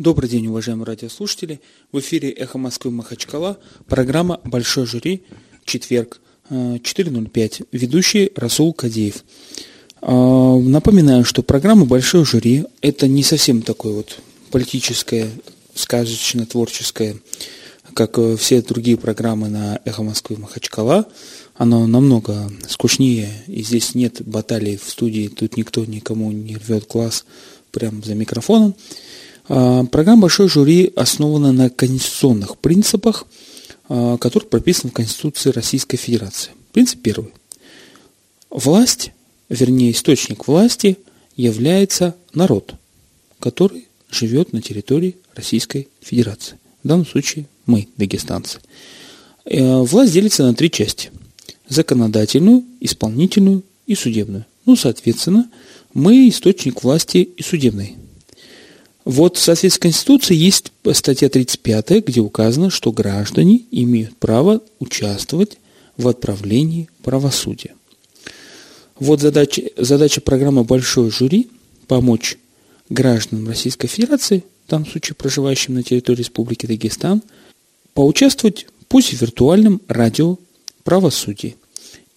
Добрый день, уважаемые радиослушатели. В эфире «Эхо Москвы» Махачкала. Программа «Большой жюри». Четверг, 4.05. Э, Ведущий Расул Кадеев. Э, напоминаю, что программа «Большой жюри» – это не совсем такое вот политическое, сказочно-творческое, как э, все другие программы на «Эхо Москвы» Махачкала. Оно намного скучнее, и здесь нет баталий в студии, тут никто никому не рвет глаз прямо за микрофоном. А, программа «Большой жюри» основана на конституционных принципах, а, которые прописаны в Конституции Российской Федерации. Принцип первый. Власть, вернее источник власти, является народ, который живет на территории Российской Федерации. В данном случае мы, дагестанцы. Э, власть делится на три части. Законодательную, исполнительную и судебную. Ну, соответственно, мы источник власти и судебной. Вот в соответствии с Конституцией есть статья 35, где указано, что граждане имеют право участвовать в отправлении правосудия. Вот задача, задача программы «Большой жюри» – помочь гражданам Российской Федерации, в данном случае проживающим на территории Республики Дагестан, поучаствовать пусть в виртуальном радио правосудии.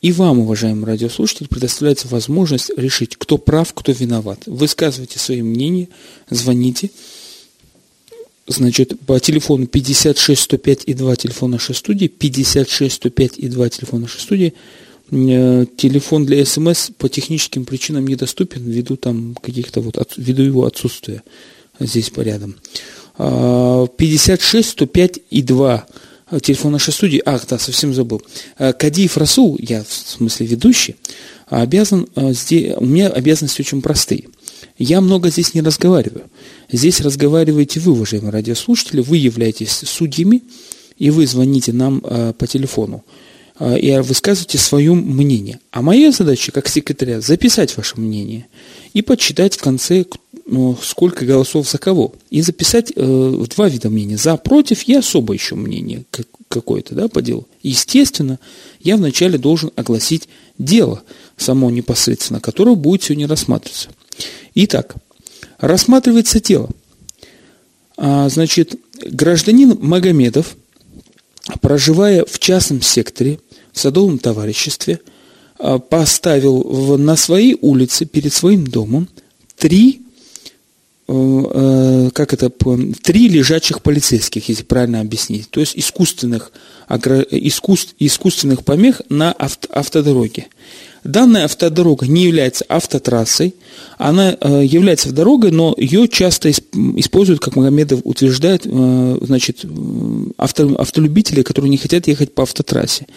И вам, уважаемый радиослушатель, предоставляется возможность решить, кто прав, кто виноват. Высказывайте свои мнения, звоните. Значит, по телефону 56 105 и 2 телефон нашей студии, 56 105 и 2 телефон нашей студии. Э, телефон для СМС по техническим причинам недоступен ввиду там каких-то вот, ввиду его отсутствия здесь по рядом. 56 105 и 2 Э, телефон нашей студии, ах, да, совсем забыл. Э, Кадиев Расул, я в смысле ведущий, обязан, э, здесь, у меня обязанности очень простые. Я много здесь не разговариваю. Здесь разговариваете вы, уважаемые радиослушатели, вы являетесь судьями, и вы звоните нам по телефону и высказываете свое мнение. А моя задача, как секретаря, записать ваше мнение и подсчитать в конце, сколько голосов за кого. И записать э, два вида мнения. За, против и особое еще мнение какое-то да, по делу. Естественно, я вначале должен огласить дело, само непосредственно, которое будет сегодня рассматриваться. Итак, рассматривается дело. А, значит, гражданин Магомедов, проживая в частном секторе, в садовом товариществе, а, поставил в, на своей улице перед своим домом три как это, три лежачих полицейских, если правильно объяснить, то есть искусственных, искусств, искусственных помех на авто, автодороге. Данная автодорога не является автотрассой, она э, является дорогой, но ее часто используют, как Магомедов утверждает, значит, авто, автолюбители, которые не хотят ехать по автотрассе.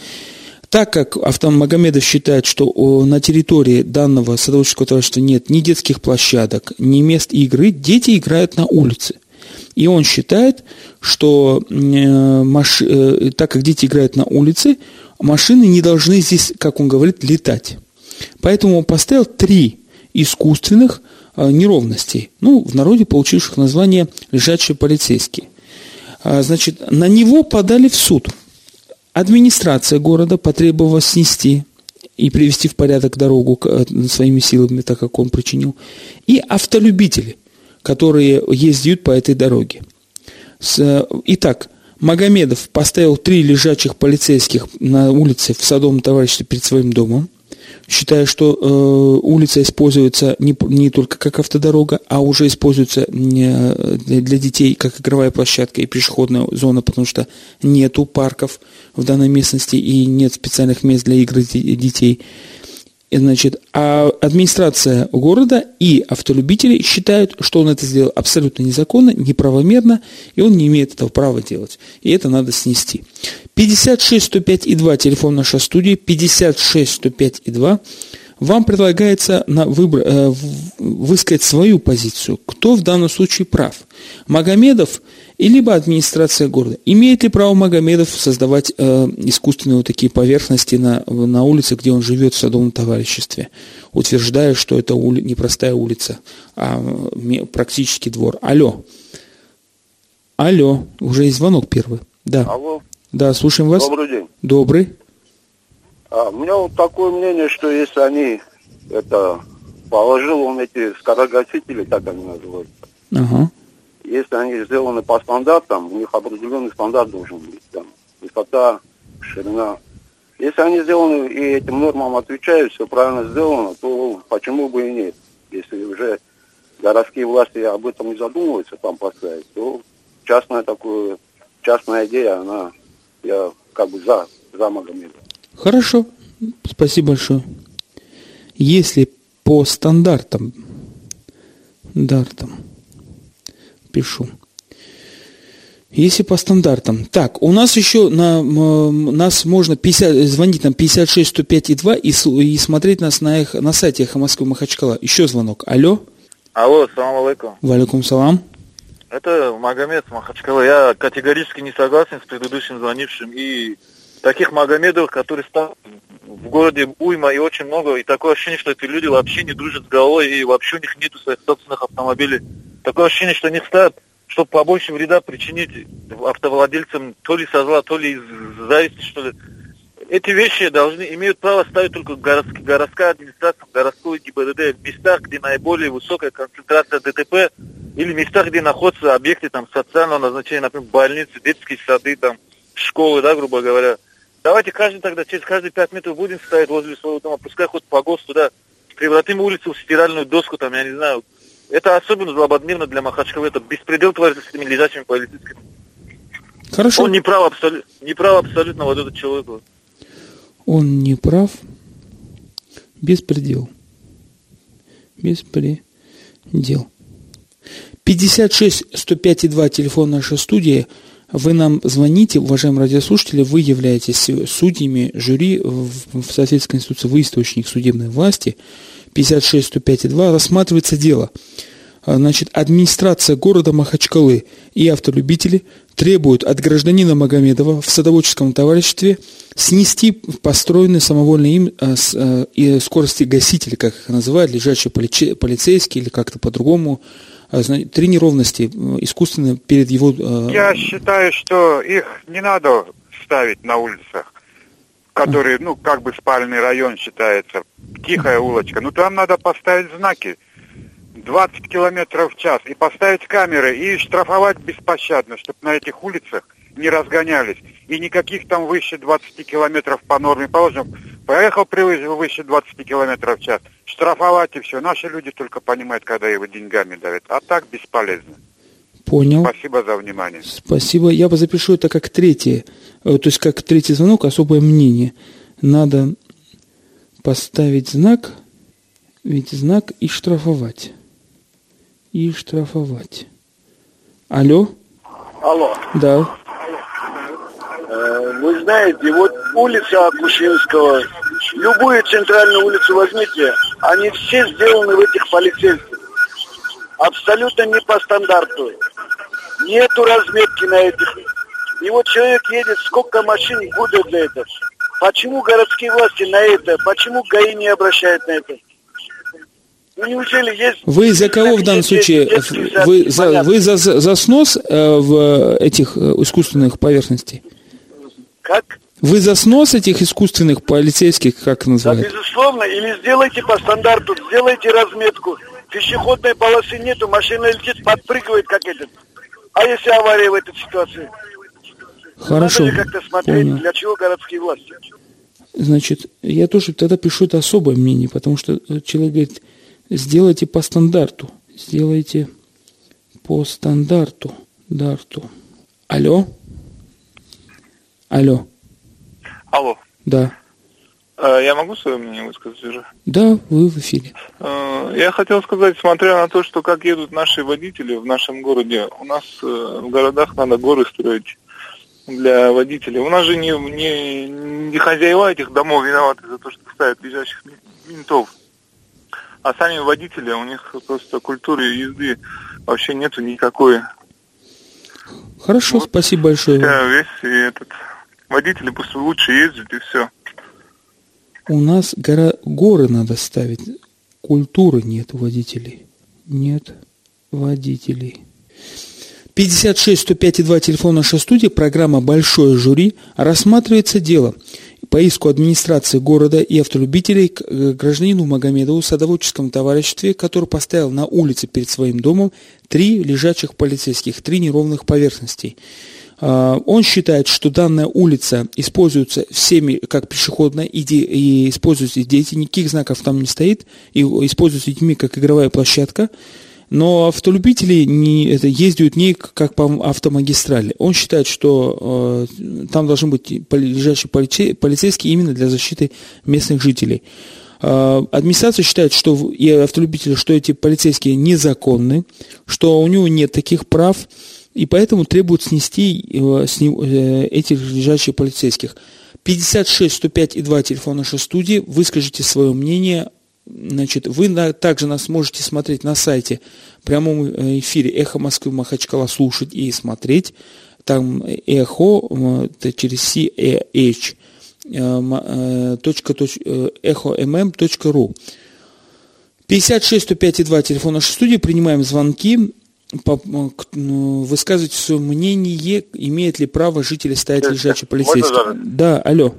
Так как Автомагомедов считает, что на территории данного садоводческого товарищества нет ни детских площадок, ни мест игры, дети играют на улице. И он считает, что э, маш... э, так как дети играют на улице, машины не должны здесь, как он говорит, летать. Поэтому он поставил три искусственных э, неровностей, ну, в народе получивших название «лежачие полицейские». А, значит, на него подали в суд – Администрация города потребовала снести и привести в порядок дорогу э, своими силами, так как он причинил. И автолюбители, которые ездят по этой дороге. Э, итак, Магомедов поставил три лежачих полицейских на улице в Садовом товариществе перед своим домом считая, что э, улица используется не, не только как автодорога, а уже используется э, для детей как игровая площадка и пешеходная зона, потому что нету парков в данной местности и нет специальных мест для игр детей. Значит, а администрация города и автолюбители считают, что он это сделал абсолютно незаконно, неправомерно, и он не имеет этого права делать. И это надо снести. 56 105 и 2, телефон нашей студии, 56 105 и 2. Вам предлагается на выбор, э, высказать свою позицию. Кто в данном случае прав? Магомедов – и либо администрация города. Имеет ли право Магомедов создавать э, искусственные вот такие поверхности на, на улице, где он живет в садовом товариществе, утверждая, что это ули, не простая улица, а практически двор. Алло. Алло. Уже есть звонок первый. Да. Алло. Да, слушаем вас. Добрый день. Добрый. А, у меня вот такое мнение, что если они это положил он эти скорогасители, так они называются, ага если они сделаны по стандартам, у них определенный стандарт должен быть. Там, высота, ширина. Если они сделаны и этим нормам отвечают, все правильно сделано, то почему бы и нет? Если уже городские власти об этом не задумываются там поставить, то частная такое, частная идея, она, я как бы за, за Магомеда. Хорошо, спасибо большое. Если по стандартам, стандартам, пишу, если по стандартам. Так, у нас еще на, нас можно 50, звонить нам 56 105 и 2 и, и смотреть нас на, их, на сайте Эхо Москвы Махачкала. Еще звонок. Алло. Алло, салам алейкум. Валикум салам. Это Магомед Махачкала. Я категорически не согласен с предыдущим звонившим. И таких Магомедов, которые стали в городе уйма и очень много. И такое ощущение, что эти люди вообще не дружат с головой и вообще у них нет своих собственных автомобилей. Такое ощущение, что они стоят чтобы побольше вреда причинить автовладельцам то ли со зла, то ли из зависти, что ли. Эти вещи должны, имеют право ставить только городская администрация, городской ГИБДД в местах, где наиболее высокая концентрация ДТП, или в местах, где находятся объекты там, социального назначения, например, больницы, детские сады, там, школы, да, грубо говоря. Давайте каждый тогда, через каждые пять метров будем ставить возле своего дома, пускай хоть по ГОСТу, да, превратим улицу в стиральную доску, там, я не знаю, это особенно злободневно для Махачкалы. Это беспредел творится с этими лежачими полицейскими. Хорошо. Он не прав, абсолютно, не прав абсолютно вот этот человек. Он не прав. Беспредел. Беспредел. 56 105 и 2 телефон нашей студии. Вы нам звоните, уважаемые радиослушатели, вы являетесь судьями жюри в Советской институции, вы источник судебной власти. 56 105 2 рассматривается дело. А, значит, администрация города Махачкалы и автолюбители требуют от гражданина Магомедова в садоводческом товариществе снести построенные самовольно им а, а, скорости гасители, как их называют, лежачие полицейские или как-то по-другому, три неровности искусственно перед его... Я считаю, что их не надо ставить на улицах который, ну, как бы спальный район считается, тихая улочка. Ну, там надо поставить знаки 20 километров в час и поставить камеры и штрафовать беспощадно, чтобы на этих улицах не разгонялись. И никаких там выше 20 километров по норме положено. Поехал превысил выше 20 километров в час. Штрафовать и все. Наши люди только понимают, когда его деньгами давят. А так бесполезно. Понял. Спасибо за внимание. Спасибо. Я запишу это как третье, э, то есть как третий звонок, особое мнение. Надо поставить знак, ведь знак и штрафовать. И штрафовать. Алло? Алло. Да. Э, вы знаете, вот улица Акушинского, любую центральную улицу возьмите, они все сделаны в этих полицейских. Абсолютно не по стандарту. Нету разметки на этих. И вот человек едет, сколько машин гудят за это. Почему городские власти на это? Почему ГАИ не обращает на это? Ну, неужели есть... Вы за кого в данном случае? Вы за, вы за, за снос э, в этих э, искусственных поверхностей? Как? Вы за снос этих искусственных полицейских, как называют? Да, безусловно. Или сделайте по стандарту, сделайте разметку. Пешеходной полосы нету, машина летит, подпрыгивает как этот. А если авария в этой ситуации? Хорошо. Надо как-то смотреть, Понял. для чего городские власти. Значит, я тоже тогда пишу это особое мнение, потому что человек говорит, сделайте по стандарту. Сделайте по стандарту. Дарту. Алло? Алло. Алло. Да. Э, я могу свое мнение высказать уже? Да, вы в эфире. Э, я хотел сказать, смотря на то, что как едут наши водители в нашем городе, у нас э, в городах надо горы строить для водителей. У нас же не, не, не хозяева этих домов виноваты за то, что ставят лежащих ментов. А сами водители, у них просто культуры езды вообще нету никакой. Хорошо, вот, спасибо большое. Весь этот водители пусть лучше ездят и все. У нас гора, горы надо ставить. Культуры нет водителей. Нет водителей. 56 105 2 телефон нашей студии, программа «Большое жюри». Рассматривается дело. по иску администрации города и автолюбителей к э, гражданину Магомедову садоводческом товариществе, который поставил на улице перед своим домом три лежачих полицейских, три неровных поверхностей. А, он считает, что данная улица используется всеми как пешеходная и, и используются дети, никаких знаков там не стоит, и используются детьми как игровая площадка. Но автолюбители не, это, ездят не как по автомагистрали. Он считает, что э, там должны быть лежащие полицейские именно для защиты местных жителей. Э, администрация считает, что и автолюбители, что эти полицейские незаконны, что у него нет таких прав, и поэтому требуют снести э, с него, э, этих лежащих полицейских. 56 105 и 2 телефона нашей студии. Выскажите свое мнение Значит, вы на, также нас можете смотреть на сайте в прямом э, эфире «Эхо Москвы Махачкала» слушать и смотреть. Там эхо это через CEH эхо.mm.ru 56 105 2 телефон нашей студии. Принимаем звонки. Ну, высказывайте свое мнение, имеет ли право жители стоять лежачий полицейский. Да, алло.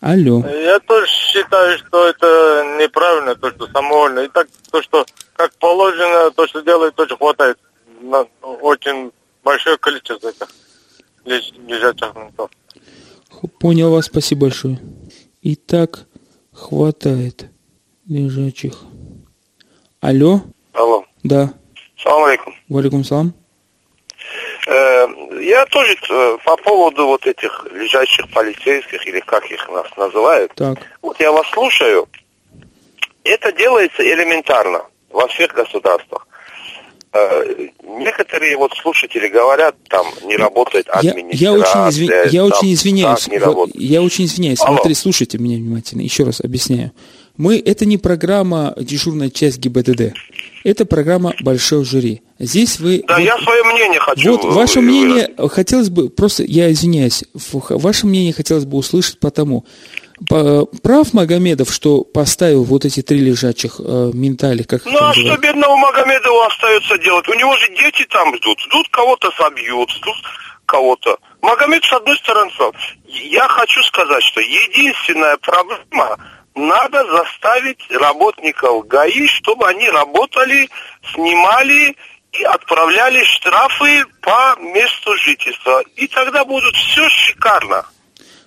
Алло. Я тоже считаю, что это неправильно, то, что самовольно. И так, то, что как положено, то, что делает, тоже хватает на очень большое количество этих лежачих ментов. Понял вас, спасибо большое. И так хватает лежачих. Алло? Алло. Да. Салам алейкум. Валикум салам. Э, я тоже э, по поводу вот этих лежащих полицейских, или как их нас называют. Так. Вот я вас слушаю. Это делается элементарно во всех государствах. Э, некоторые вот слушатели говорят, там не работает администрация. Я, я очень, изви... я очень извиняюсь. Я очень извиняюсь. Алло. Смотри, слушайте меня внимательно. Еще раз объясняю. Мы, это не программа «Дежурная часть ГИБДД». Это программа «Большой жюри». Здесь вы... Да, вот, я свое мнение хочу Вот, ваше мнение хотелось бы, просто, я извиняюсь, ваше мнение хотелось бы услышать потому, прав Магомедов, что поставил вот эти три лежачих э, ментали, как Ну, а что бедного Магомедову остается делать? У него же дети там ждут, ждут кого-то собьют, ждут кого-то. Магомед, с одной стороны, я хочу сказать, что единственная проблема надо заставить работников ГАИ, чтобы они работали, снимали и отправляли штрафы по месту жительства. И тогда будут все шикарно.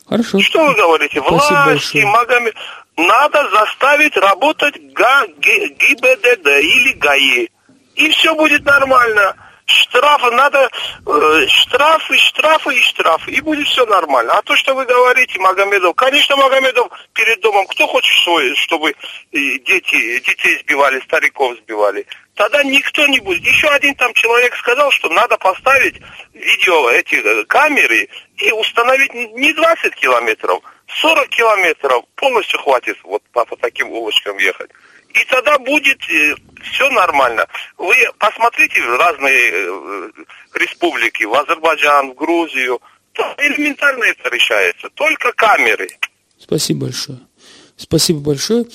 Хорошо. Что вы говорите? Власти, Магомед... Надо заставить работать ГА, ГИБДД или ГАИ. И все будет нормально штрафы, надо э, штрафы, штрафы и штрафы, и будет все нормально. А то, что вы говорите, Магомедов, конечно, Магомедов перед домом, кто хочет, чтобы дети, детей сбивали, стариков сбивали, тогда никто не будет. Еще один там человек сказал, что надо поставить видео эти э, камеры и установить не 20 километров, 40 километров полностью хватит вот по, по таким улочкам ехать. И тогда будет э, все нормально. Вы посмотрите в разные э, республики, в Азербайджан, в Грузию. Там элементарно это решается. Только камеры. Спасибо большое. Спасибо большое.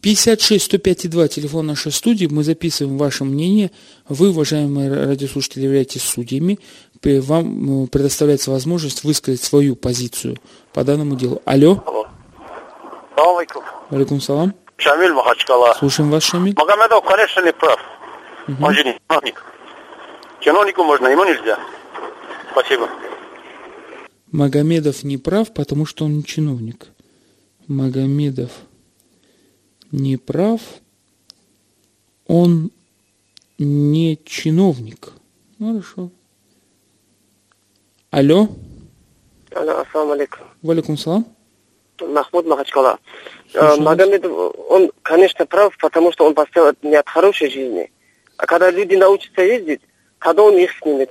56 105 2 телефон нашей студии. Мы записываем ваше мнение. Вы, уважаемые радиослушатели, являетесь судьями. Вам предоставляется возможность высказать свою позицию по данному делу. Алло. Алло. Алейкум салам. Шамиль Махачкала. Слушаем вас, Шамиль. Магомедов, конечно, не прав. Угу. Он же не чиновник. Чиновнику можно, ему нельзя. Спасибо. Магомедов не прав, потому что он не чиновник. Магомедов не прав, он не чиновник. Хорошо. Алло. Алло, ассаламу алейкум. Валикум салам. Махмуд Махачкала. Э, Магомедов, он, конечно, прав, потому что он поставил не от хорошей жизни. А когда люди научатся ездить, когда он их снимет.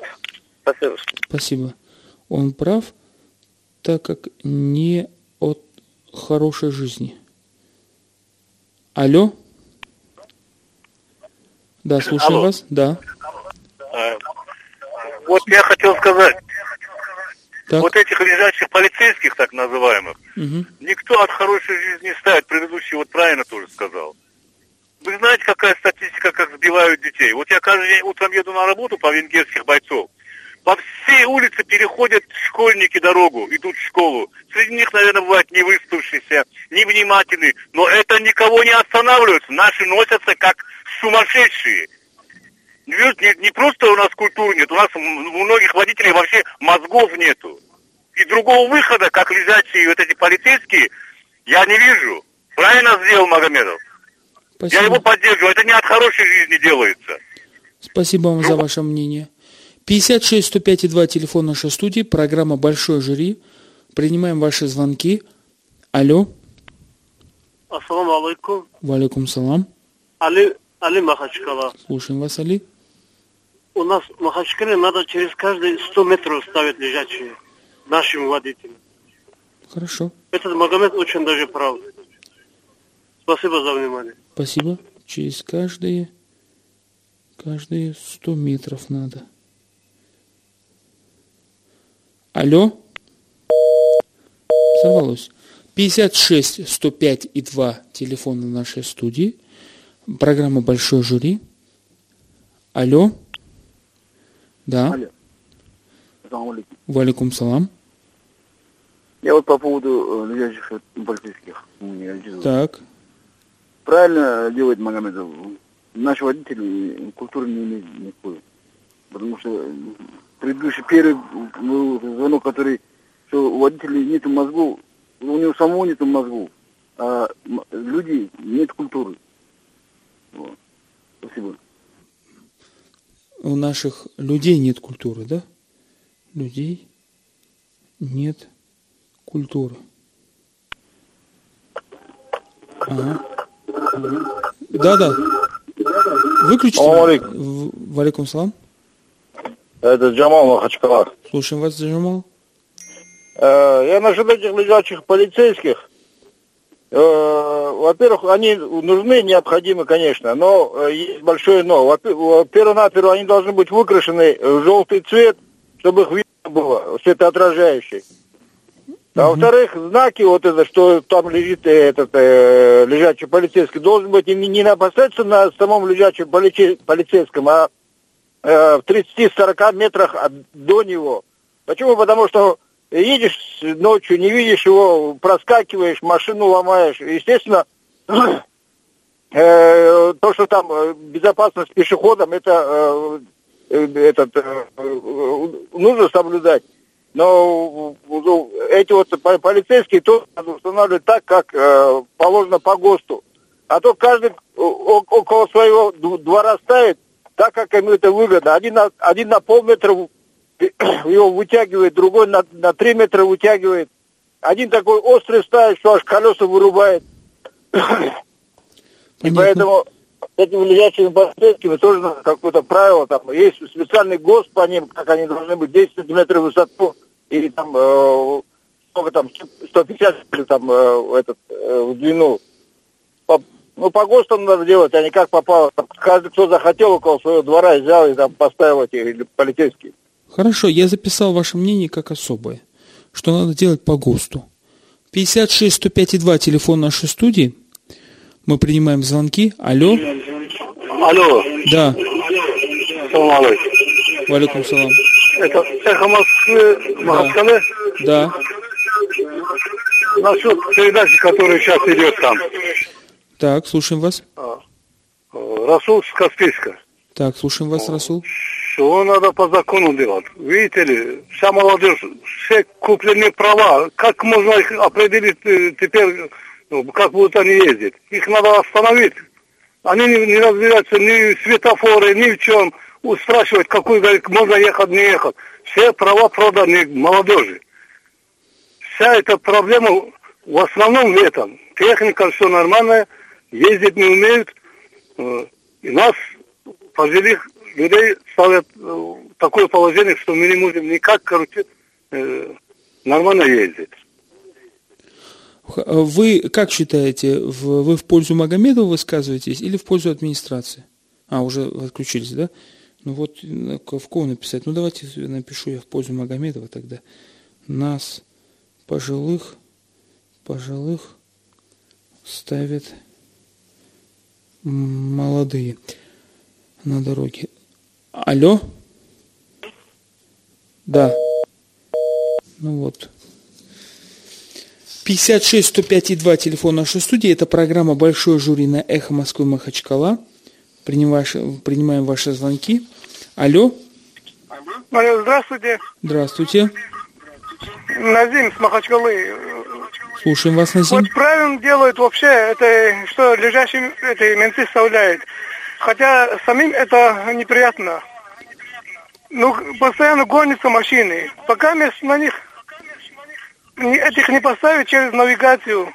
Спасибо. Спасибо. Он прав, так как не от хорошей жизни. Алло? Да, слушаю Алло. вас. Да. Вот я хотел сказать, так. Вот этих лежачих полицейских, так называемых, угу. никто от хорошей жизни не ставит. Предыдущий вот правильно тоже сказал. Вы знаете, какая статистика, как сбивают детей? Вот я каждый день утром еду на работу по венгерских бойцов. по всей улице переходят школьники дорогу, идут в школу. Среди них, наверное, бывают невыспавшиеся, невнимательные, но это никого не останавливает. Наши носятся как сумасшедшие. Не, не просто у нас культуры нет, у нас у многих водителей вообще мозгов нету. И другого выхода, как лежачие вот эти полицейские, я не вижу. Правильно сделал Магомедов. Спасибо. Я его поддерживаю. Это не от хорошей жизни делается. Спасибо вам за ваше мнение. 56 105 2 телефон нашей студии, программа «Большой жюри». Принимаем ваши звонки. Алло. Ассаламу алейкум. Валикум салам. Али, Али Махачкала. Слушаем вас, Али. У нас в Махачкале надо через каждые 100 метров ставить лежачие нашим водителям. Хорошо. Этот Магомед очень даже прав. Спасибо за внимание. Спасибо. Через каждые, каждые 100 метров надо. Алло? Сорвалось. 56 105 и 2 телефона нашей студии. Программа «Большой жюри». Алло? Да. Алло. Валикум салам. Я вот по поводу э, лежащих полицейских. Так. Правильно делает Магомедов. Наши водители культуры не имеют никакой. Потому что предыдущий первый был звонок, который, что у водителей нет мозгов, у него самого нет мозгов, а люди нет культуры. Вот. Спасибо. У наших людей нет культуры, да? Людей нет культуры. Ага. Да, да. Выключите. Валикум салам. Это Джамал Махачкала. Слушаем вас, Джамал. Э, я насчет этих лежачих полицейских. Э, во-первых, они нужны, необходимы, конечно, но э, есть большое но. Во-первых, они должны быть выкрашены в желтый цвет, чтобы их видно было, светоотражающий. А во-вторых, знаки вот это, что там лежит этот э, лежачий полицейский, должен быть не, не непосредственно на самом лежачем полицейском, а э, в 30-40 метрах от, до него. Почему? Потому что едешь ночью, не видишь его, проскакиваешь, машину ломаешь. Естественно, э, то, что там э, безопасность пешеходам, это, э, этот, нужно соблюдать. Но ну, эти вот полицейские тоже надо устанавливать так, как положено по ГОСТу. А то каждый около своего двора ставит так, как ему это выгодно. Один на, один на полметра его вытягивает, другой на, на три метра вытягивает. Один такой острый ставит, что аж колеса вырубает. И поэтому этими лежачими полицейскими тоже надо какое-то правило, там есть специальный ГОСТ по ним, как они должны быть, 10 сантиметров в высоту, или там, э, сколько там, 150 или там, э, этот, э, в длину. По, ну, по ГОСТу надо делать, а не как попало. Там, каждый, кто захотел около своего двора, взял и там поставил эти или полицейские. Хорошо, я записал ваше мнение как особое, что надо делать по ГОСТу. 56 105 2 телефон нашей студии. Мы принимаем звонки. Алло. Алло. Да. Салам алейкум. Валикум салам. Это эхо Москвы, Махачкале? Да. Насчет передачи, которая сейчас идет там. Так, слушаем вас. А, Расул с Каспийска. Так, слушаем вас, Расул. Что надо по закону делать? Видите ли, вся молодежь, все куплены права. Как можно их определить э, теперь, ну, как будут они ездить? Их надо остановить. Они не, не разбираются ни в светофоры, ни в чем спрашивать, какой можно ехать, не ехать. Все права проданы молодежи. Вся эта проблема в основном в этом. Техника, все нормально, ездить не умеют. Э, и нас, пожилых людей, ставят э, в такое положение, что мы не можем никак, короче, э, нормально ездить. Вы как считаете, вы в пользу Магомедова высказываетесь или в пользу администрации? А, уже отключились, да? Ну вот в кого написать? Ну давайте напишу я в пользу Магомедова тогда. Нас пожилых, пожилых ставят молодые на дороге. Алло? Да. Ну вот. 56 105 и 2 телефон нашей студии. Это программа «Большое жюри» на «Эхо Москвы Махачкала». Принимаем, принимаем ваши звонки. Алло. Алло, здравствуйте. Здравствуйте. Назим с Махачкалы. Слушаем вас, Назим. Вот правильно делают вообще, это что лежащие эти менты вставляют. Хотя самим это неприятно. Ну, постоянно гонятся машины. Пока на них этих не поставить через навигацию.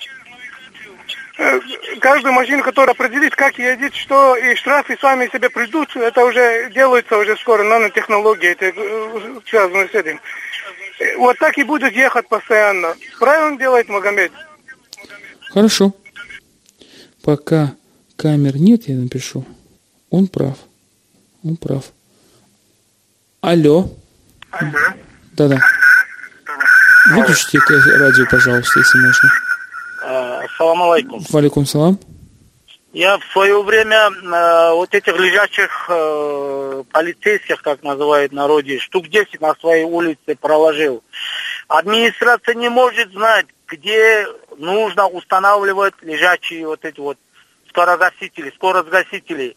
Э, каждую машину, которая определит, как едет, что, и штрафы сами себе придут, это уже делается уже скоро, нанотехнологии, это э, связано с этим. Э, вот так и будет ехать постоянно. Правильно делает Магомед. Хорошо. Пока камер нет, я напишу. Он прав. Он прав. Алло. Алло. Да-да. Выключите радио, пожалуйста, если можно. Ассаламу алейкум. Валикум салам. Я в свое время э, вот этих лежачих э, полицейских, как называют народе, штук 10 на своей улице проложил. Администрация не может знать, где нужно устанавливать лежачие вот эти вот скорогасители, скоросгасители.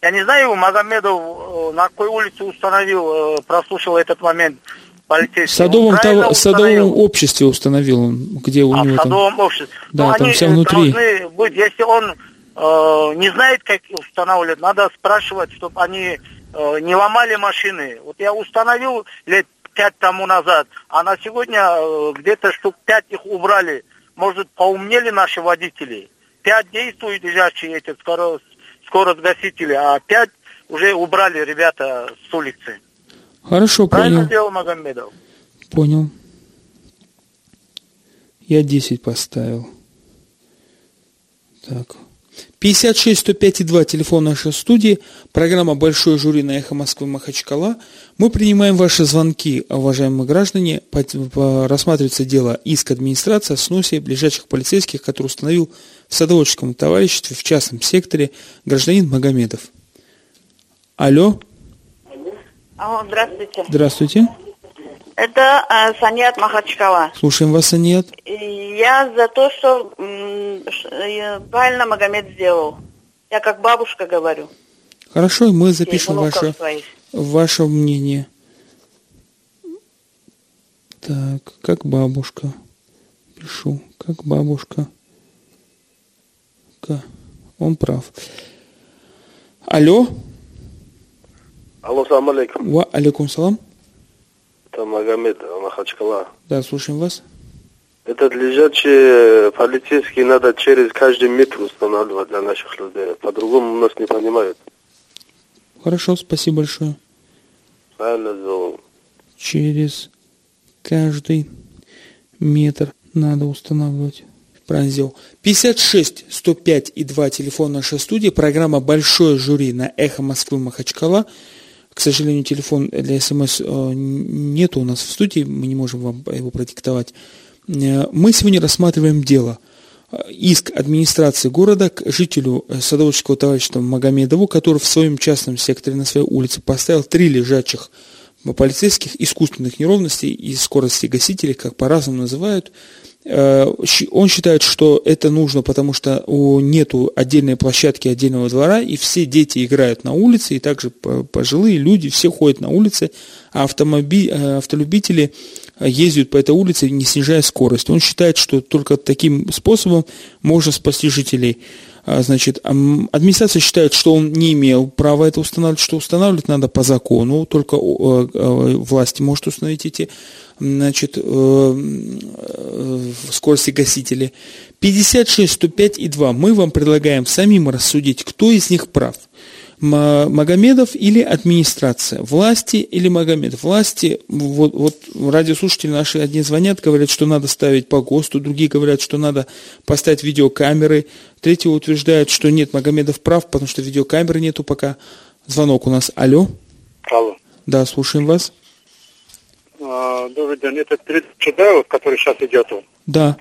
Я не знаю, Магомедов э, на какой улице установил, э, прослушал этот момент. В садовом, того, садовом обществе установил он, где у а, него в садовом там... обществе. Да, ну, там все внутри. должны быть, если он э, не знает, как устанавливать, надо спрашивать, чтобы они э, не ломали машины. Вот я установил лет пять тому назад, а на сегодня э, где-то штук пять их убрали. Может, поумнели наши водители. Пять действуют лежащие эти скоро, скоросгасители, а пять уже убрали ребята с улицы. Хорошо, Правильно понял. сделал Магомедов. Понял. Я 10 поставил. Так. 56 105 2 телефон нашей студии. Программа «Большой жюри» на «Эхо Москвы» Махачкала. Мы принимаем ваши звонки, уважаемые граждане. Рассматривается дело иск администрации о сносе ближайших полицейских, который установил в садоводческом товариществе в частном секторе гражданин Магомедов. Алло. Алло, здравствуйте. Здравствуйте. Это э, Саньят Махачкала. Слушаем вас, Саньят. Я за то, что м, правильно Магомед сделал. Я как бабушка говорю. Хорошо, мы запишем ваше, ваше мнение. Так, как бабушка. Пишу, как бабушка. Он прав. Алло. Алло, салам алейкум. Ва алейкум салам. Это Магомед Махачкала. Да, слушаем вас. Этот лежачий полицейский надо через каждый метр устанавливать для наших людей. По-другому нас не понимают. Хорошо, спасибо большое. Правильно сделал. Через каждый метр надо устанавливать. Правильно сделал. 56 105 и 2 телефон нашей студии. Программа «Большое жюри» на «Эхо Москвы» Махачкала. К сожалению, телефон для СМС э, нет у нас в студии, мы не можем вам его продиктовать. Э, мы сегодня рассматриваем дело. Э, иск администрации города к жителю садоводческого товарищества Магомедову, который в своем частном секторе на своей улице поставил три лежачих полицейских искусственных неровностей и скорости гасителей, как по-разному называют, Э, он считает, что это нужно, потому что нету отдельной площадки, отдельного двора, и все дети играют на улице, и также пожилые люди, все ходят на улице, а автомоби... Э, автолюбители ездят по этой улице, не снижая скорость. Он считает, что только таким способом можно спасти жителей. А, значит, администрация считает, что он не имел права это устанавливать, что устанавливать надо по закону, только власти может установить эти значит, скорости гасители. 56, 105 и 2. Мы вам предлагаем самим рассудить, кто из них прав. Магомедов или администрация, власти или Магомедов. Власти, вот, вот радиослушатели наши одни звонят, говорят, что надо ставить по ГОСТу, другие говорят, что надо поставить видеокамеры, третьи утверждают, что нет, Магомедов прав, потому что видеокамеры нету пока. Звонок у нас. Алло. Алло. Да, слушаем вас. А, добрый день. Это передача, да, который сейчас идет? Да.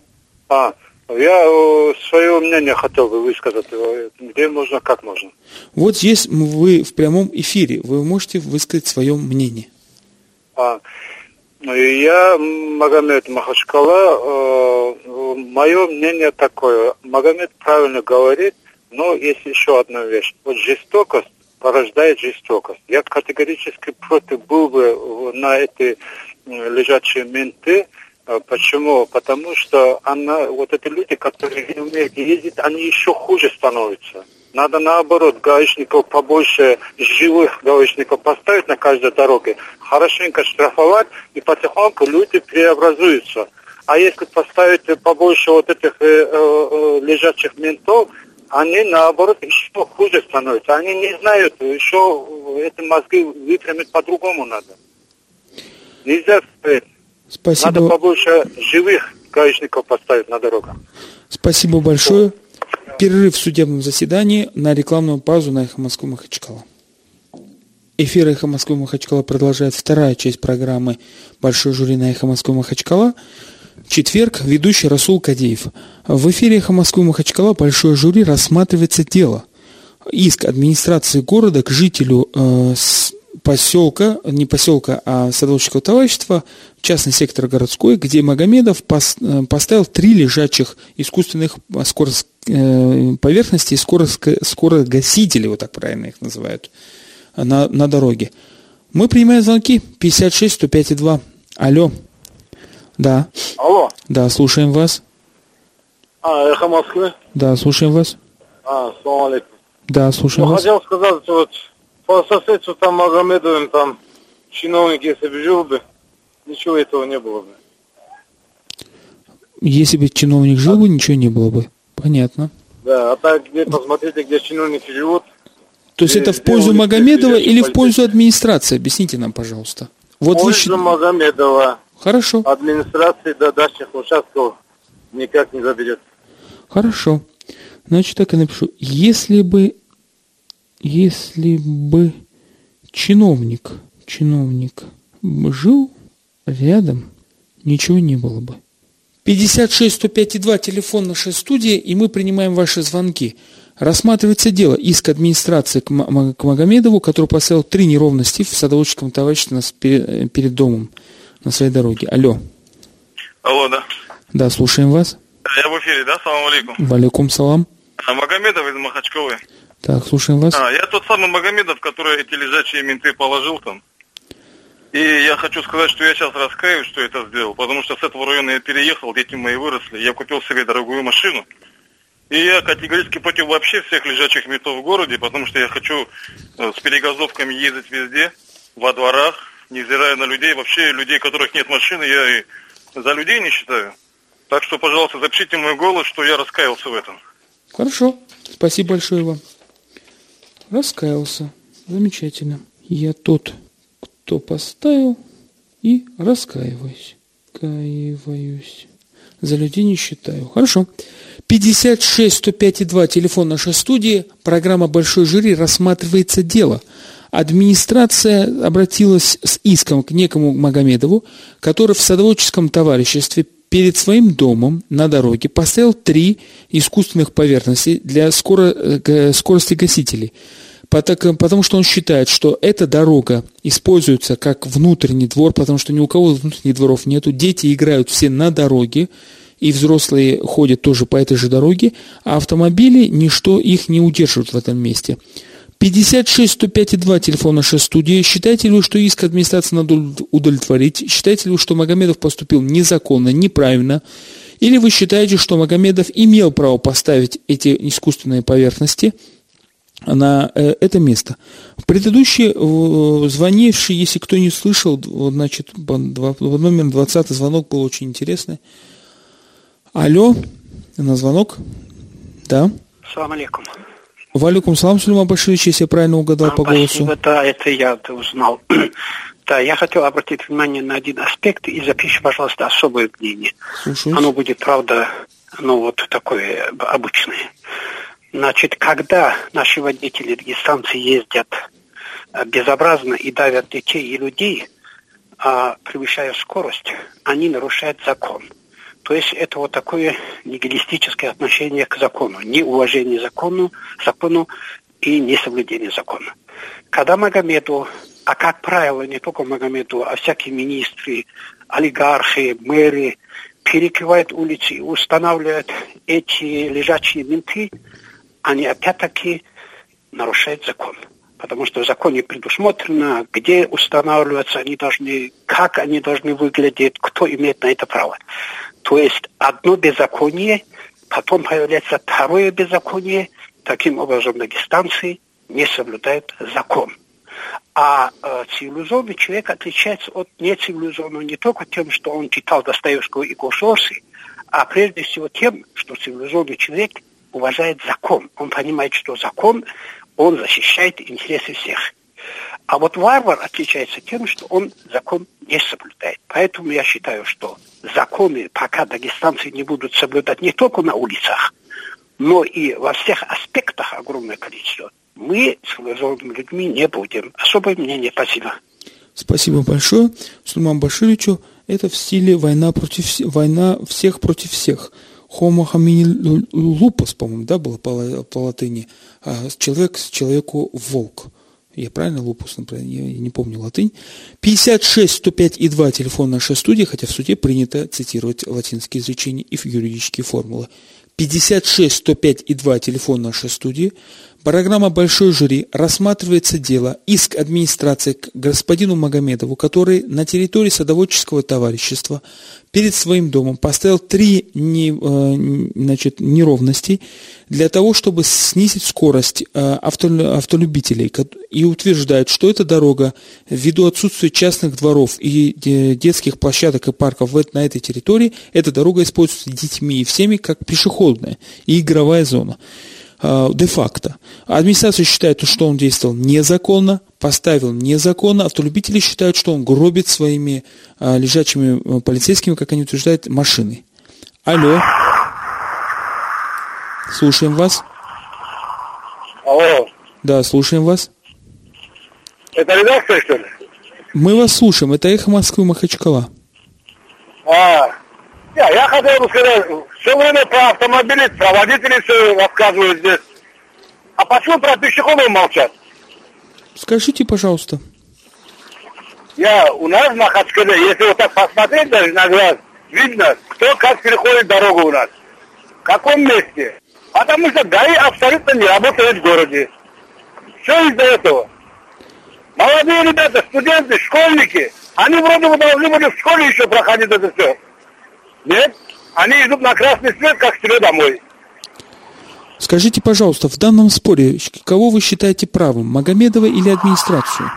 А, я э, свое мнение хотел бы высказать. Э, где можно, как можно. Вот здесь вы в прямом эфире. Вы можете высказать свое мнение. А, Я Магомед Махачкала. Э, мое мнение такое. Магомед правильно говорит, но есть еще одна вещь. Вот жестокость порождает жестокость. Я категорически против был бы на эти лежачие менты. Э, почему? Потому что она, вот эти люди, которые не умеют ездить, они еще хуже становятся. Надо наоборот гаишников побольше, живых гаишников поставить на каждой дороге, хорошенько штрафовать, и потихоньку люди преобразуются. А если поставить побольше вот этих э, э, лежачих ментов, они наоборот еще хуже становятся. Они не знают, еще эти мозги выпрямить по-другому надо. Нельзя сказать. Спасибо. Надо побольше живых гаишников поставить на дорогах. Спасибо большое. Перерыв в судебном заседании на рекламную паузу на «Эхо Москвы Махачкала». Эфир «Эхо Москвы Махачкала» продолжает вторая часть программы «Большой жюри на «Эхо Москвы Махачкала». Четверг, ведущий Расул Кадеев. В эфире «Эхо Москвы Махачкала» большое жюри рассматривается дело. Иск администрации города к жителю э, с поселка, не поселка, а садоводческого товарищества, частный сектор городской, где Магомедов э, поставил три лежачих искусственных скорост, э, поверхности скоросгасителей, вот так правильно их называют, на, на дороге. Мы принимаем звонки 56 105 2. Алло. Да. Алло. Да, слушаем вас. А, эхо Москвы. Да, слушаем вас. А, салам алейкум. Да, слушаем ну, вас. хотел сказать, вот по соседству там Магомедовым, там чиновник, если бы жил бы, ничего этого не было бы. Если бы чиновник жил бы, ничего не было бы. Понятно. Да, а так где посмотрите, где чиновники живут. То есть это в пользу Магомедова или в пользу администрации? Объясните нам, пожалуйста. Вот пользу вы... Магомедова. Хорошо. Администрации до дачных участков никак не заберет. Хорошо. Значит, так и напишу. Если бы если бы чиновник, чиновник жил рядом, ничего не было бы. 56 105 2 телефон нашей студии, и мы принимаем ваши звонки. Рассматривается дело иск администрации к, к Магомедову, который поставил три неровности в садоводческом товариществе перед, перед домом на своей дороге. Алло. Алло, да. Да, слушаем вас. Я в эфире, да? Салам алейкум. Валикум салам. А Магомедов из Махачковы. Так, слушаем вас. А, я тот самый Магомедов, который эти лежачие менты положил там. И я хочу сказать, что я сейчас раскаиваюсь, что это сделал, потому что с этого района я переехал, дети мои выросли, я купил себе дорогую машину. И я категорически против вообще всех лежачих ментов в городе, потому что я хочу э, с перегазовками ездить везде, во дворах, невзирая на людей, вообще людей, которых нет машины, я и за людей не считаю. Так что, пожалуйста, запишите мой голос, что я раскаялся в этом. Хорошо. Спасибо большое вам. Раскаялся. Замечательно. Я тот, кто поставил и раскаиваюсь. Каиваюсь. За людей не считаю. Хорошо. 56 105 2, телефон нашей студии. Программа «Большой жюри» рассматривается дело. Администрация обратилась с иском к некому Магомедову, который в садоводческом товариществе перед своим домом на дороге поставил три искусственных поверхности для скоро, э, скорости гасителей. Потому что он считает, что эта дорога используется как внутренний двор, потому что ни у кого внутренних дворов нету. Дети играют все на дороге, и взрослые ходят тоже по этой же дороге, а автомобили, ничто их не удерживает в этом месте. 56 105 2 телефон нашей студии. Считаете ли вы, что иск администрации надо удовлетворить? Считаете ли вы, что Магомедов поступил незаконно, неправильно? Или вы считаете, что Магомедов имел право поставить эти искусственные поверхности на э, это место? Предыдущий э, звонивший, если кто не слышал, значит, номер 20 звонок был очень интересный. Алло, на звонок. Да. Салам алейкум. Валикум салам, Сулейман Баширович, если я правильно угадал а, по голосу. Спасибо, да, это я узнал. да, я хотел обратить внимание на один аспект и запиши, пожалуйста, особое мнение. Слушаюсь. Оно будет, правда, ну вот такое обычное. Значит, когда наши водители дистанции ездят э, безобразно и давят детей и людей, а превышая скорость, они нарушают закон. То есть это вот такое нигилистическое отношение к закону, неуважение закону, закону и несоблюдение закона. Когда Магомеду, а как правило, не только Магомеду, а всякие министры, олигархи, мэры, перекрывают улицы и устанавливают эти лежачие менты, они опять-таки нарушают закон. Потому что в законе предусмотрено, где устанавливаться они должны, как они должны выглядеть, кто имеет на это право. То есть одно беззаконие, потом появляется второе беззаконие, таким образом дагестанцы не соблюдают закон. А э, цивилизованный человек отличается от нецивилизованного не только тем, что он читал Достоевского и Гошорси, а прежде всего тем, что цивилизованный человек уважает закон. Он понимает, что закон, он защищает интересы всех. А вот варвар отличается тем, что он закон не соблюдает. Поэтому я считаю, что законы, пока дагестанцы не будут соблюдать не только на улицах, но и во всех аспектах огромное количество, мы с цивилизованными людьми не будем. Особое мнение. Спасибо. Спасибо большое. Сулейман Башировичу. Это в стиле война, против, война всех против всех. Homo homini lupus, по-моему, да, было по, по латыни. А, человек с человеку волк. Я правильно лупус, например, я не помню латынь. 56 105 и 2 телефон нашей студии, хотя в суде принято цитировать латинские изречения и юридические формулы. 56 105 и 2 телефон нашей студии. Программа «Большой жюри» рассматривается дело иск администрации к господину Магомедову, который на территории садоводческого товарищества перед своим домом поставил три не, э, значит, неровности для того, чтобы снизить скорость э, авто, автолюбителей и утверждает, что эта дорога ввиду отсутствия частных дворов и детских площадок и парков на этой территории, эта дорога используется детьми и всеми как пешеходная и игровая зона. Э, де-факто. Администрация считает, что он действовал незаконно, поставил незаконно. Автолюбители считают, что он гробит своими э, лежачими э, полицейскими, как они утверждают, машины. Алло. Слушаем вас. Алло. Да, слушаем вас. Это редакция, что ли? Мы вас слушаем. Это «Эхо Москвы» Махачкала. А, я, я хотел бы сказать, все время про автомобили, про водителей все рассказывают здесь. А почему про пешеходов молчат? Скажите, пожалуйста. Я у нас в Махачкале, если вот так посмотреть даже на глаз, видно, кто как переходит дорогу у нас. В каком месте. Потому что ГАИ абсолютно не работает в городе. Все из-за этого. Молодые ребята, студенты, школьники, они вроде бы должны были в школе еще проходить это все. Нет? Они идут на красный свет, как себе домой. Скажите, пожалуйста, в данном споре кого вы считаете правым, Магомедова или администрацию?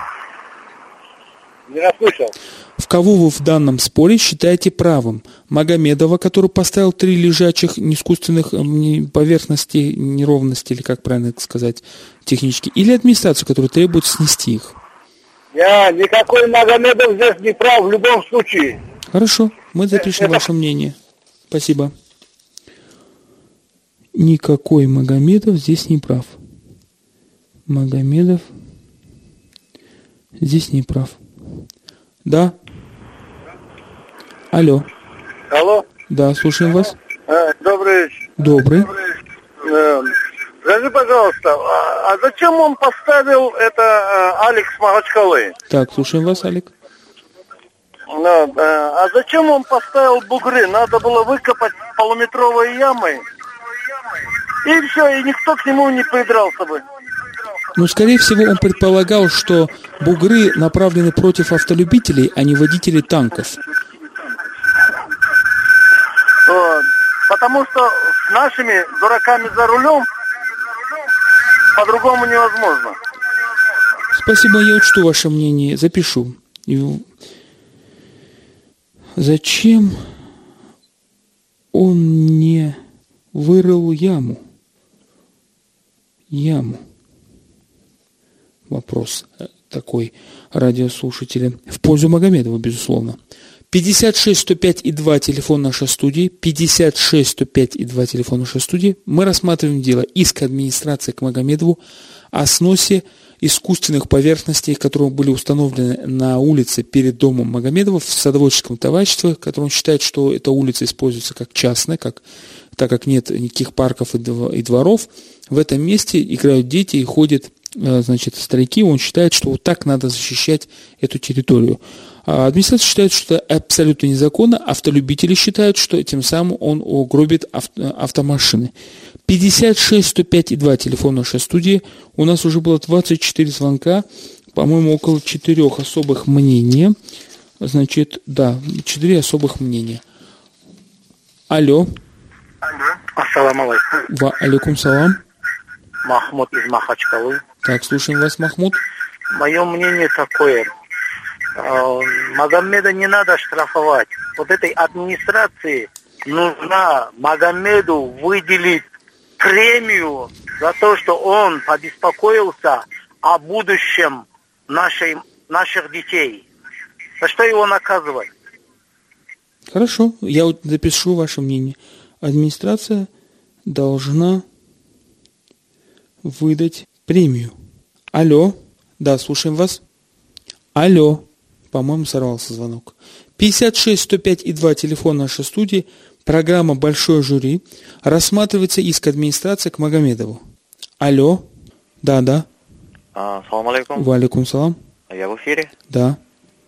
Не расслышал. В кого вы в данном споре считаете правым? Магомедова, который поставил три лежачих искусственных поверхности, неровности, или как правильно это сказать технически, или администрацию, которая требует снести их? Я никакой Магомедов здесь не прав в любом случае. Хорошо, мы запишем это... ваше мнение. Спасибо. Никакой Магомедов здесь не прав. Магомедов здесь не прав. Да? Алло. Алло. Да, слушаем вас. А, добрый вечер. Добрый. Э, скажи, пожалуйста, а, а зачем он поставил это а, Алекс Махачкалы? Так, слушаем вас, Алик. Да, да. А зачем он поставил бугры? Надо было выкопать полуметровые ямы. И все, и никто к нему не придрался бы. Ну, скорее всего, он предполагал, что бугры направлены против автолюбителей, а не водителей танков. Вот. Потому что с нашими дураками за рулем по-другому невозможно. Спасибо, я учту ваше мнение, запишу. Зачем он не вырыл яму? Яму. Вопрос э, такой радиослушателя. В пользу Магомедова, безусловно. 56 105 и 2 телефон нашей студии. 56 105 и 2 телефон нашей студии. Мы рассматриваем дело иск администрации к Магомедову о сносе искусственных поверхностей, которые были установлены на улице перед домом Магомедова в садоводческом товариществе, которое он считает, что эта улица используется как частная, как так как нет никаких парков и дворов, в этом месте играют дети и ходят Э, значит, старики, он считает, что вот так надо защищать эту территорию. А администрация считает, что это абсолютно незаконно, автолюбители считают, что тем самым он угробит авто, автомашины. 56 105 и 2 телефон нашей студии. У нас уже было 24 звонка, по-моему, около 4 особых мнений. Значит, да, 4 особых мнения. Алло. Алло. Ассаламу алейкум. Ва алейкум салам. Махмуд из Махачкалы. Так, слушаем вас, Махмуд. Мое мнение такое. А, Магомеда не надо штрафовать. Вот этой администрации нужно Магомеду выделить премию за то, что он побеспокоился о будущем нашей, наших детей. За что его наказывать? Хорошо, я вот запишу ваше мнение. Администрация должна выдать премию. Алло. Да, слушаем вас. Алло. По-моему, сорвался звонок. 56 105 и 2 телефон нашей студии. Программа «Большое жюри». Рассматривается иск администрации к Магомедову. Алло. Да, да. А, салам алейкум. Валикум салам. Я в эфире? Да.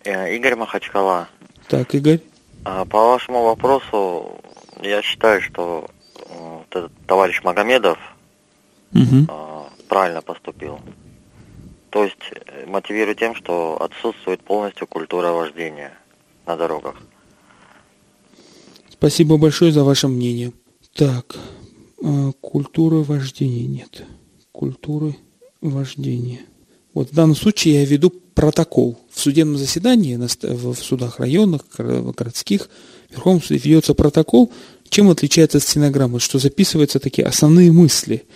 Э, Игорь Махачкала. Так, Игорь. А, по вашему вопросу, я считаю, что э, этот товарищ Магомедов угу. правильно поступил. То есть э, мотивирую тем, что отсутствует полностью культура вождения на дорогах. Спасибо большое за ваше мнение. Так, э, культуры вождения нет. Культуры вождения. Вот в данном случае я веду протокол. В судебном заседании, в судах районных, городских, в Верховном суде ведется протокол, чем отличается от стенограммы, что записываются такие основные мысли –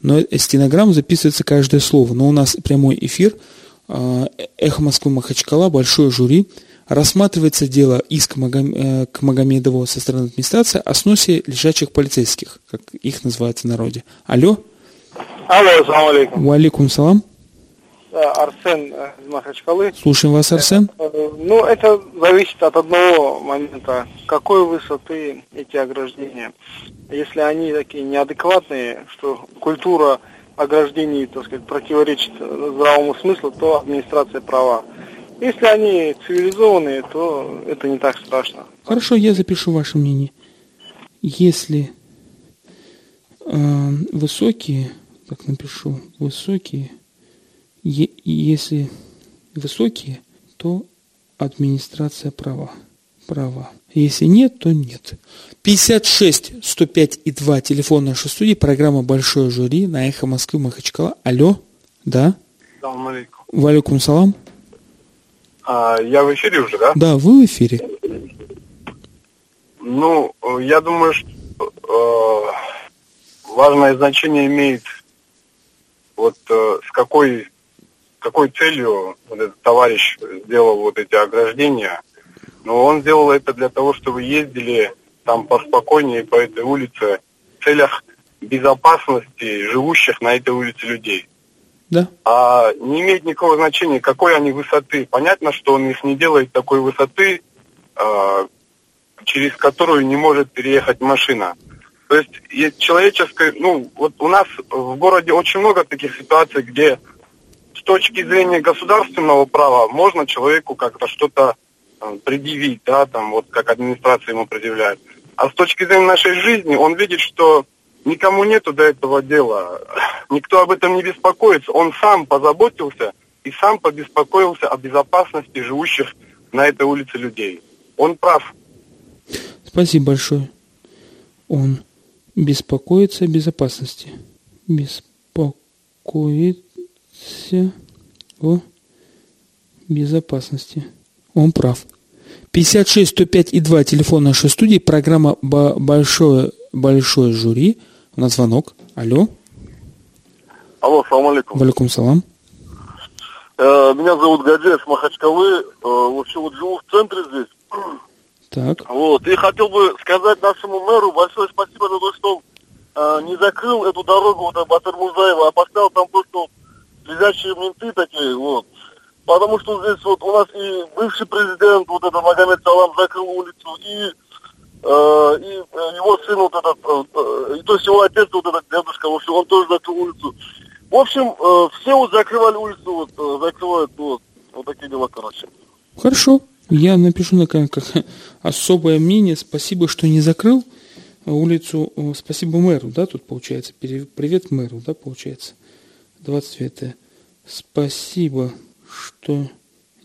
но стенограмма записывается каждое слово. Но у нас прямой эфир, а, «Эхо Москвы Махачкала», большое жюри, рассматривается дело иск э, к Магомедову со стороны администрации о сносе лежачих полицейских, как их называют в народе. Алло? Алло, салам алейкум. Валикум салам. Арсен э, из Махачкалы. Слушаем вас, Арсен. Э, ну, это зависит от одного момента. Какой высоты эти ограждения? Если они такие неадекватные, что культура ограждений, так сказать, противоречит здравому смыслу, то администрация права. Если они цивилизованные, то это не так страшно. Хорошо, я запишу ваше мнение. Если э, высокие, так напишу, высокие если высокие, то администрация права. Права. Если нет, то нет. 56 105 и 2 телефон нашей студии, программа «Большое жюри» на «Эхо Москвы» Махачкала. Алло, да? Салам алейкум. Валикум салам. А, я в эфире уже, да? Да, вы в эфире. Ну, я думаю, что э, важное значение имеет вот э, с какой какой целью вот этот товарищ сделал вот эти ограждения. Но он сделал это для того, чтобы ездили там поспокойнее по этой улице в целях безопасности живущих на этой улице людей. Да. А не имеет никакого значения, какой они высоты. Понятно, что он их не делает такой высоты, э, через которую не может переехать машина. То есть человеческое, ну, вот у нас в городе очень много таких ситуаций, где с точки зрения государственного права можно человеку как-то что-то э, предъявить, да, там вот как администрация ему предъявляет. А с точки зрения нашей жизни он видит, что никому нету до этого дела, никто об этом не беспокоится, он сам позаботился и сам побеспокоился о безопасности живущих на этой улице людей. Он прав. Спасибо большое. Он беспокоится о безопасности. Беспокоит о безопасности. Он прав. 56 105 и 2 телефон нашей студии, программа «Большое, большое жюри». У нас звонок. Алло. Алло, салам алейкум. Валикум салам. Э, меня зовут Гаджиев Махачкалы. Э, вообще вот живу в центре здесь. Так. Вот. И хотел бы сказать нашему мэру большое спасибо за то, что он э, не закрыл эту дорогу вот, Батыр Музаева, а поставил там то, что лежащие менты такие, вот. Потому что здесь вот у нас и бывший президент, вот этот Магомед Салам, закрыл улицу, и э, и э, его сын вот этот, э, э, то есть его отец вот этот дедушка, в общем, он тоже закрыл улицу. В общем, э, все вот закрывали улицу, вот, э, закрывают, вот, вот такие дела, короче. Хорошо. Я напишу на как особое мнение. Спасибо, что не закрыл улицу. Спасибо мэру, да, тут получается. Привет мэру, да, получается. 29 Спасибо, что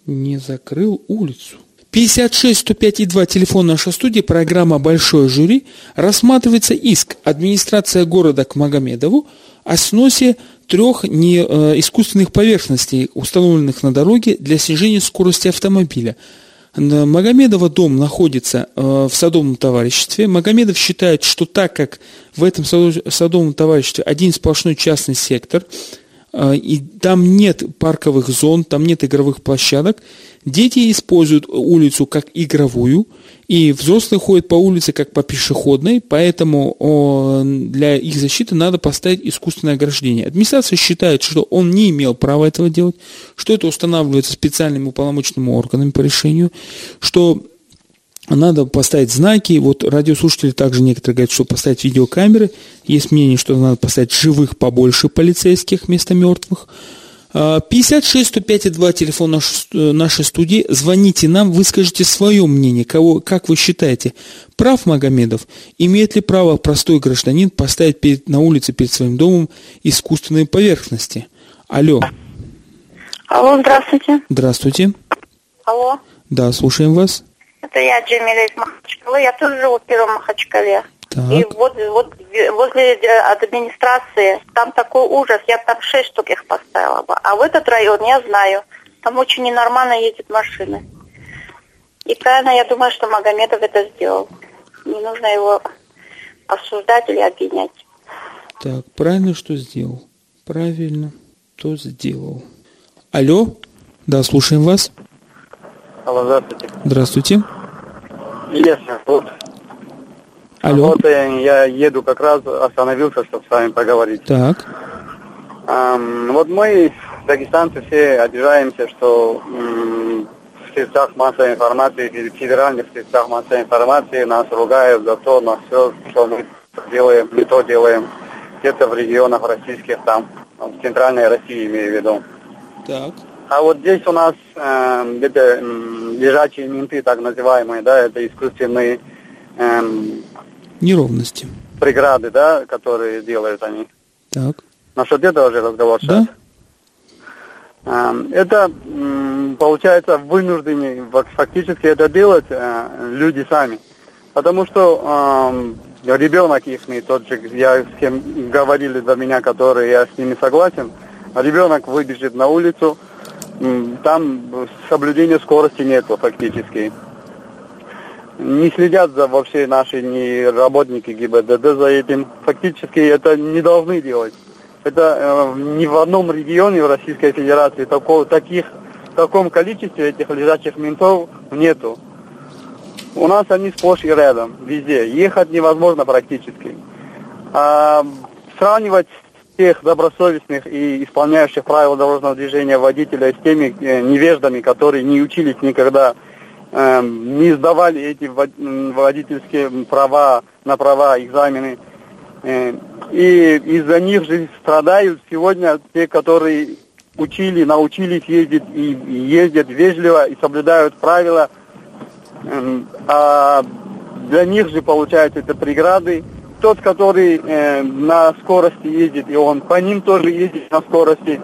не закрыл улицу. 56 105 и 2, телефон нашей студии, программа «Большое жюри». Рассматривается иск администрация города к Магомедову о сносе трех не, э, искусственных поверхностей, установленных на дороге для снижения скорости автомобиля. Магомедова дом находится э, в садовом товариществе. Магомедов считает, что так как в этом садо- садовом товариществе один сплошной частный сектор, и там нет парковых зон, там нет игровых площадок, дети используют улицу как игровую, и взрослые ходят по улице как по пешеходной, поэтому для их защиты надо поставить искусственное ограждение. Администрация считает, что он не имел права этого делать, что это устанавливается специальными уполномоченными органами по решению, что надо поставить знаки. Вот радиослушатели также некоторые говорят, что поставить видеокамеры. Есть мнение, что надо поставить живых побольше полицейских вместо мертвых. А, 56 105 и 2 телефон наш- э, нашей студии. Звоните нам, выскажите свое мнение. Кого, как вы считаете, прав Магомедов? Имеет ли право простой гражданин поставить перед, на улице перед своим домом искусственные поверхности? Алло, Алло, здравствуйте. здравствуйте. Алло, Да, слушаем вас. Это я, Джемиля из Махачкалы. Я тоже живу в Первом Махачкале. Так. И вот, вот возле э, администрации там такой ужас. Я там шесть штук их поставила бы. А в этот район я знаю. Там очень ненормально ездят машины. И правильно я думаю, что Магомедов это сделал. Не нужно его осуждать или обвинять. Так, правильно что сделал? Правильно, то сделал. Алло? Да, слушаем вас. Алло, здравствуйте. Здравствуйте. Илья, вот. Алло. Вот э, я еду как раз, остановился, чтобы с вами поговорить. Так. Ам, вот мы, дагестанцы, все обижаемся, что м, в средствах массовой информации, в федеральных средствах массовой информации нас ругают за то, на все, что мы делаем, не то делаем. Где-то в регионах российских, там, в центральной России, имею в виду. Так. А вот здесь у нас эм, это м, лежачие менты, так называемые, да, это искусственные эм, Неровности. преграды, да, которые делают они. Так. Насчет этого же разговор сейчас. Эм, Это, получается, вынуждены фак- фактически это делать э, люди сами. Потому что эм, ребенок их, тот же, я с кем говорили до меня, который я с ними согласен, ребенок выбежит на улицу, там соблюдения скорости нету фактически. Не следят за вообще наши ни работники ГИБДД за этим. Фактически это не должны делать. Это э, ни в одном регионе в Российской Федерации такого, таких, в таком количестве этих лежачих ментов нету. У нас они сплошь и рядом, везде. Ехать невозможно практически. А, сравнивать тех добросовестных и исполняющих правила дорожного движения водителя с теми э, невеждами, которые не учились никогда, э, не сдавали эти водительские права на права, экзамены. Э, И из-за них же страдают сегодня те, которые учили, научились ездить и и ездят вежливо и соблюдают правила. Эм, А для них же получается это преграды. Тот, который э, на скорости ездит, и он по ним тоже ездит на скорости,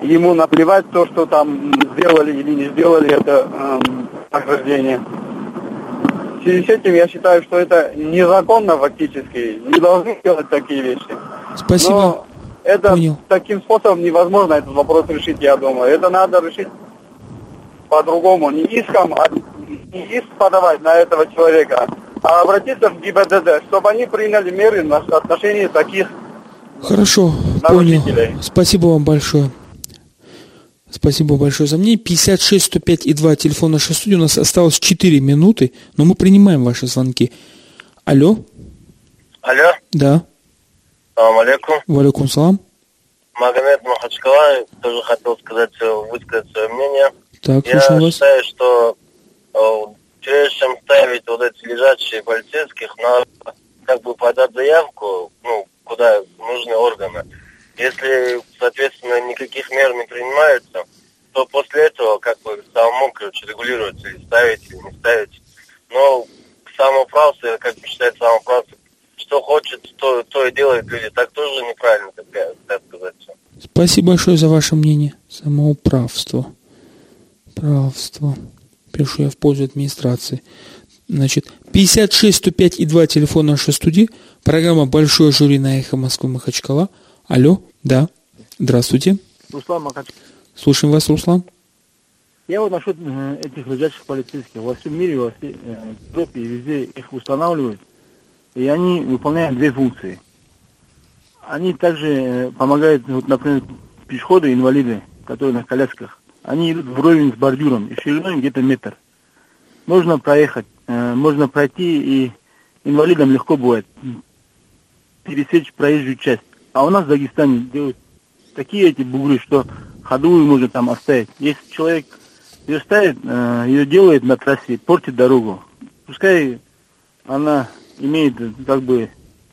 ему наплевать то, что там сделали или не сделали это эм, ограждение. В связи с этим я считаю, что это незаконно фактически. Не должны делать такие вещи. Спасибо. Но это таким способом невозможно этот вопрос решить, я думаю. Это надо решить по-другому. Не иском, а не иск подавать на этого человека, обратиться в ГИБДД, чтобы они приняли меры на отношении таких Хорошо, понял. Спасибо вам большое. Спасибо большое за мнение. 56 105 и 2 телефон нашей студии. У нас осталось 4 минуты, но мы принимаем ваши звонки. Алло? Алло, Да. салам алейкум. Валикум салам. Магомед Махачкала, тоже хотел сказать, высказать свое мнение. Так, Я слушаю вас. считаю, что э, прежде чем ставить вот эти лежачие полицейских, надо как бы подать заявку, ну, куда нужны органы. Если, соответственно, никаких мер не принимается, то после этого как бы самому, короче, регулируется, или ставить, или не ставить. Но самоуправство, как считает самоуправство, что хочет, то, то и делает люди. Так тоже неправильно, так, так сказать. Спасибо большое за ваше мнение. Самоуправство. Правство. Пишу я в пользу администрации. Значит, 56 105 и 2 телефон нашей студии. Программа «Большое жюри» на эхо Москвы Махачкала. Алло, да. Здравствуйте. Руслан Махачкала. Слушаем вас, Руслан. Я вот насчет э, этих лежачих полицейских. Во всем мире, во всей э, Европе, везде их устанавливают. И они выполняют две функции. Они также э, помогают, вот, например, пешеходы, инвалиды, которые на колясках. Они идут вровень с бордюром, и шириной где-то метр. Можно проехать, э, можно пройти, и инвалидам легко будет пересечь проезжую часть. А у нас в Дагестане делают такие эти бугры, что ходовую можно там оставить. Если человек ее ставит, э, ее делает на трассе, портит дорогу, пускай она имеет как бы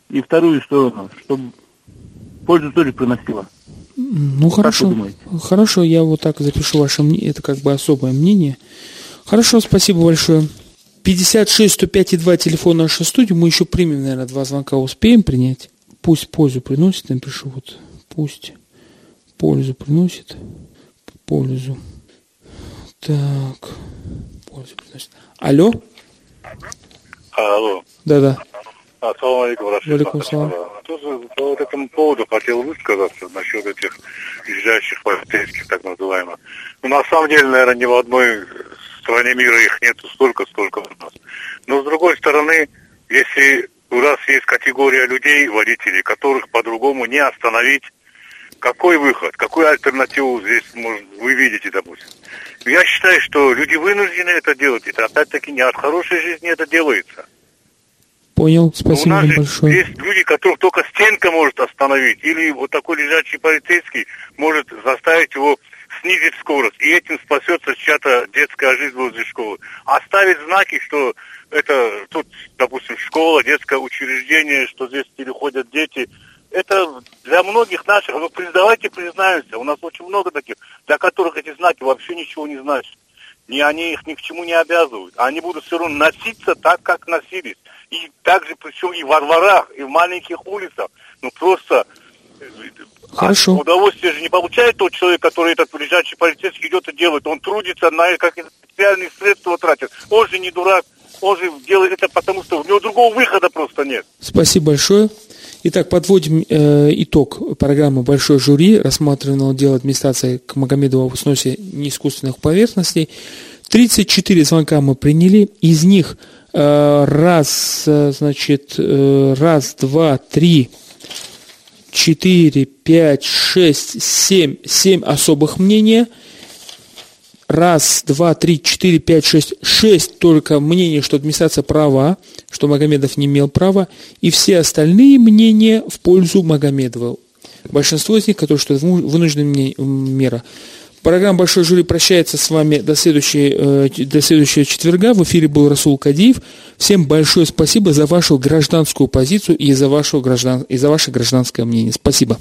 и вторую сторону, чтобы пользу тоже приносила. Ну хорошо, хорошо, я вот так запишу ваше мнение, это как бы особое мнение. Хорошо, спасибо большое. 56 105 и 2 телефон нашей студии, мы еще примем, наверное, два звонка успеем принять. Пусть пользу приносит, напишу вот, пусть пользу приносит, пользу. Так, пользу приносит. Алло? Алло. Да-да. Ассаламу алейкум. Алейкум салам. Тоже по вот этому поводу хотел высказаться насчет этих езжающих полицейских, так называемых. Ну, на самом деле, наверное, ни в одной стране мира их нету столько, сколько у нас. Но, с другой стороны, если у нас есть категория людей, водителей, которых по-другому не остановить, какой выход, какую альтернативу здесь может, вы видите, допустим? Я считаю, что люди вынуждены это делать. Это опять-таки не от хорошей жизни это делается. Понял, спасибо у нас вам большое. Есть люди, которых только стенка может остановить, или вот такой лежачий полицейский может заставить его снизить скорость, и этим спасется чья-то детская жизнь возле школы. Оставить знаки, что это тут, допустим, школа, детское учреждение, что здесь переходят дети, это для многих наших, ну, давайте признаемся, у нас очень много таких, для которых эти знаки вообще ничего не значат. Ни они их ни к чему не обязывают. Они будут все равно носиться так, как носились. И также, причем и во дворах, и в маленьких улицах. Ну просто э, Хорошо. А удовольствие же не получает тот человек, который этот лежачий полицейский идет и делает. Он трудится на как специальные средства тратит. Он же не дурак. Он же делает это потому, что у него другого выхода просто нет. Спасибо большое. Итак, подводим э, итог программы «Большой жюри», рассматриваемого дела администрации к Магомедову в сносе неискусственных поверхностей. 34 звонка мы приняли, из них раз, э, значит, э, раз, два, три, четыре, пять, шесть, семь, семь особых мнения – раз, два, три, четыре, пять, шесть, шесть только мнений, что администрация права, что Магомедов не имел права, и все остальные мнения в пользу Магомедова. Большинство из них, которые что вынужденная мера. Программа «Большой жюри» прощается с вами до, следующей, э, до следующего четверга. В эфире был Расул Кадиев. Всем большое спасибо за вашу гражданскую позицию и за, вашу граждан, и за ваше гражданское мнение. Спасибо.